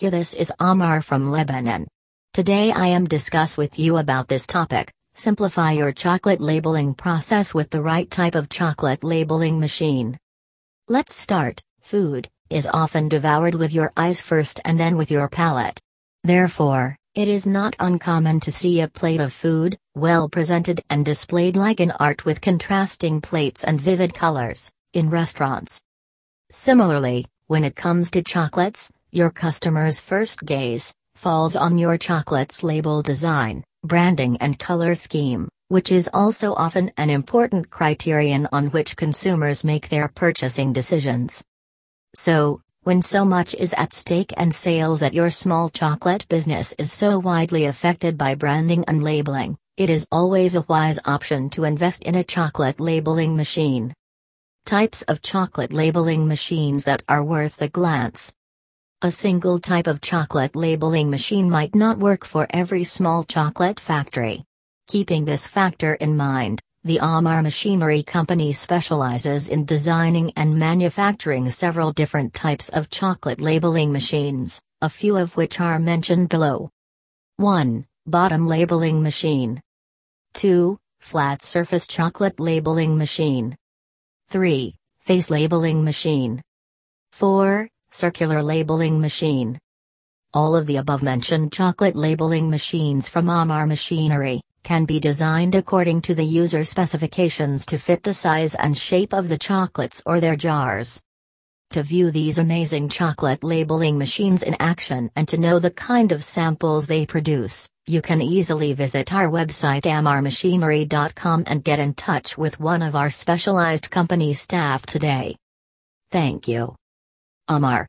This is Amar from Lebanon. Today I am discuss with you about this topic. Simplify your chocolate labeling process with the right type of chocolate labeling machine. Let's start. Food is often devoured with your eyes first and then with your palate. Therefore, it is not uncommon to see a plate of food, well presented and displayed like an art with contrasting plates and vivid colors, in restaurants. Similarly, when it comes to chocolates, your customer's first gaze falls on your chocolate's label design, branding, and color scheme, which is also often an important criterion on which consumers make their purchasing decisions. So, when so much is at stake and sales at your small chocolate business is so widely affected by branding and labeling, it is always a wise option to invest in a chocolate labeling machine. Types of chocolate labeling machines that are worth a glance. A single type of chocolate labeling machine might not work for every small chocolate factory. Keeping this factor in mind, the Amar Machinery Company specializes in designing and manufacturing several different types of chocolate labeling machines, a few of which are mentioned below. 1. Bottom labeling machine. 2. Flat surface chocolate labeling machine. 3. Face labeling machine. 4. Circular labeling machine. All of the above mentioned chocolate labeling machines from Amar Machinery can be designed according to the user specifications to fit the size and shape of the chocolates or their jars. To view these amazing chocolate labeling machines in action and to know the kind of samples they produce, you can easily visit our website amarmachinery.com and get in touch with one of our specialized company staff today. Thank you. Amar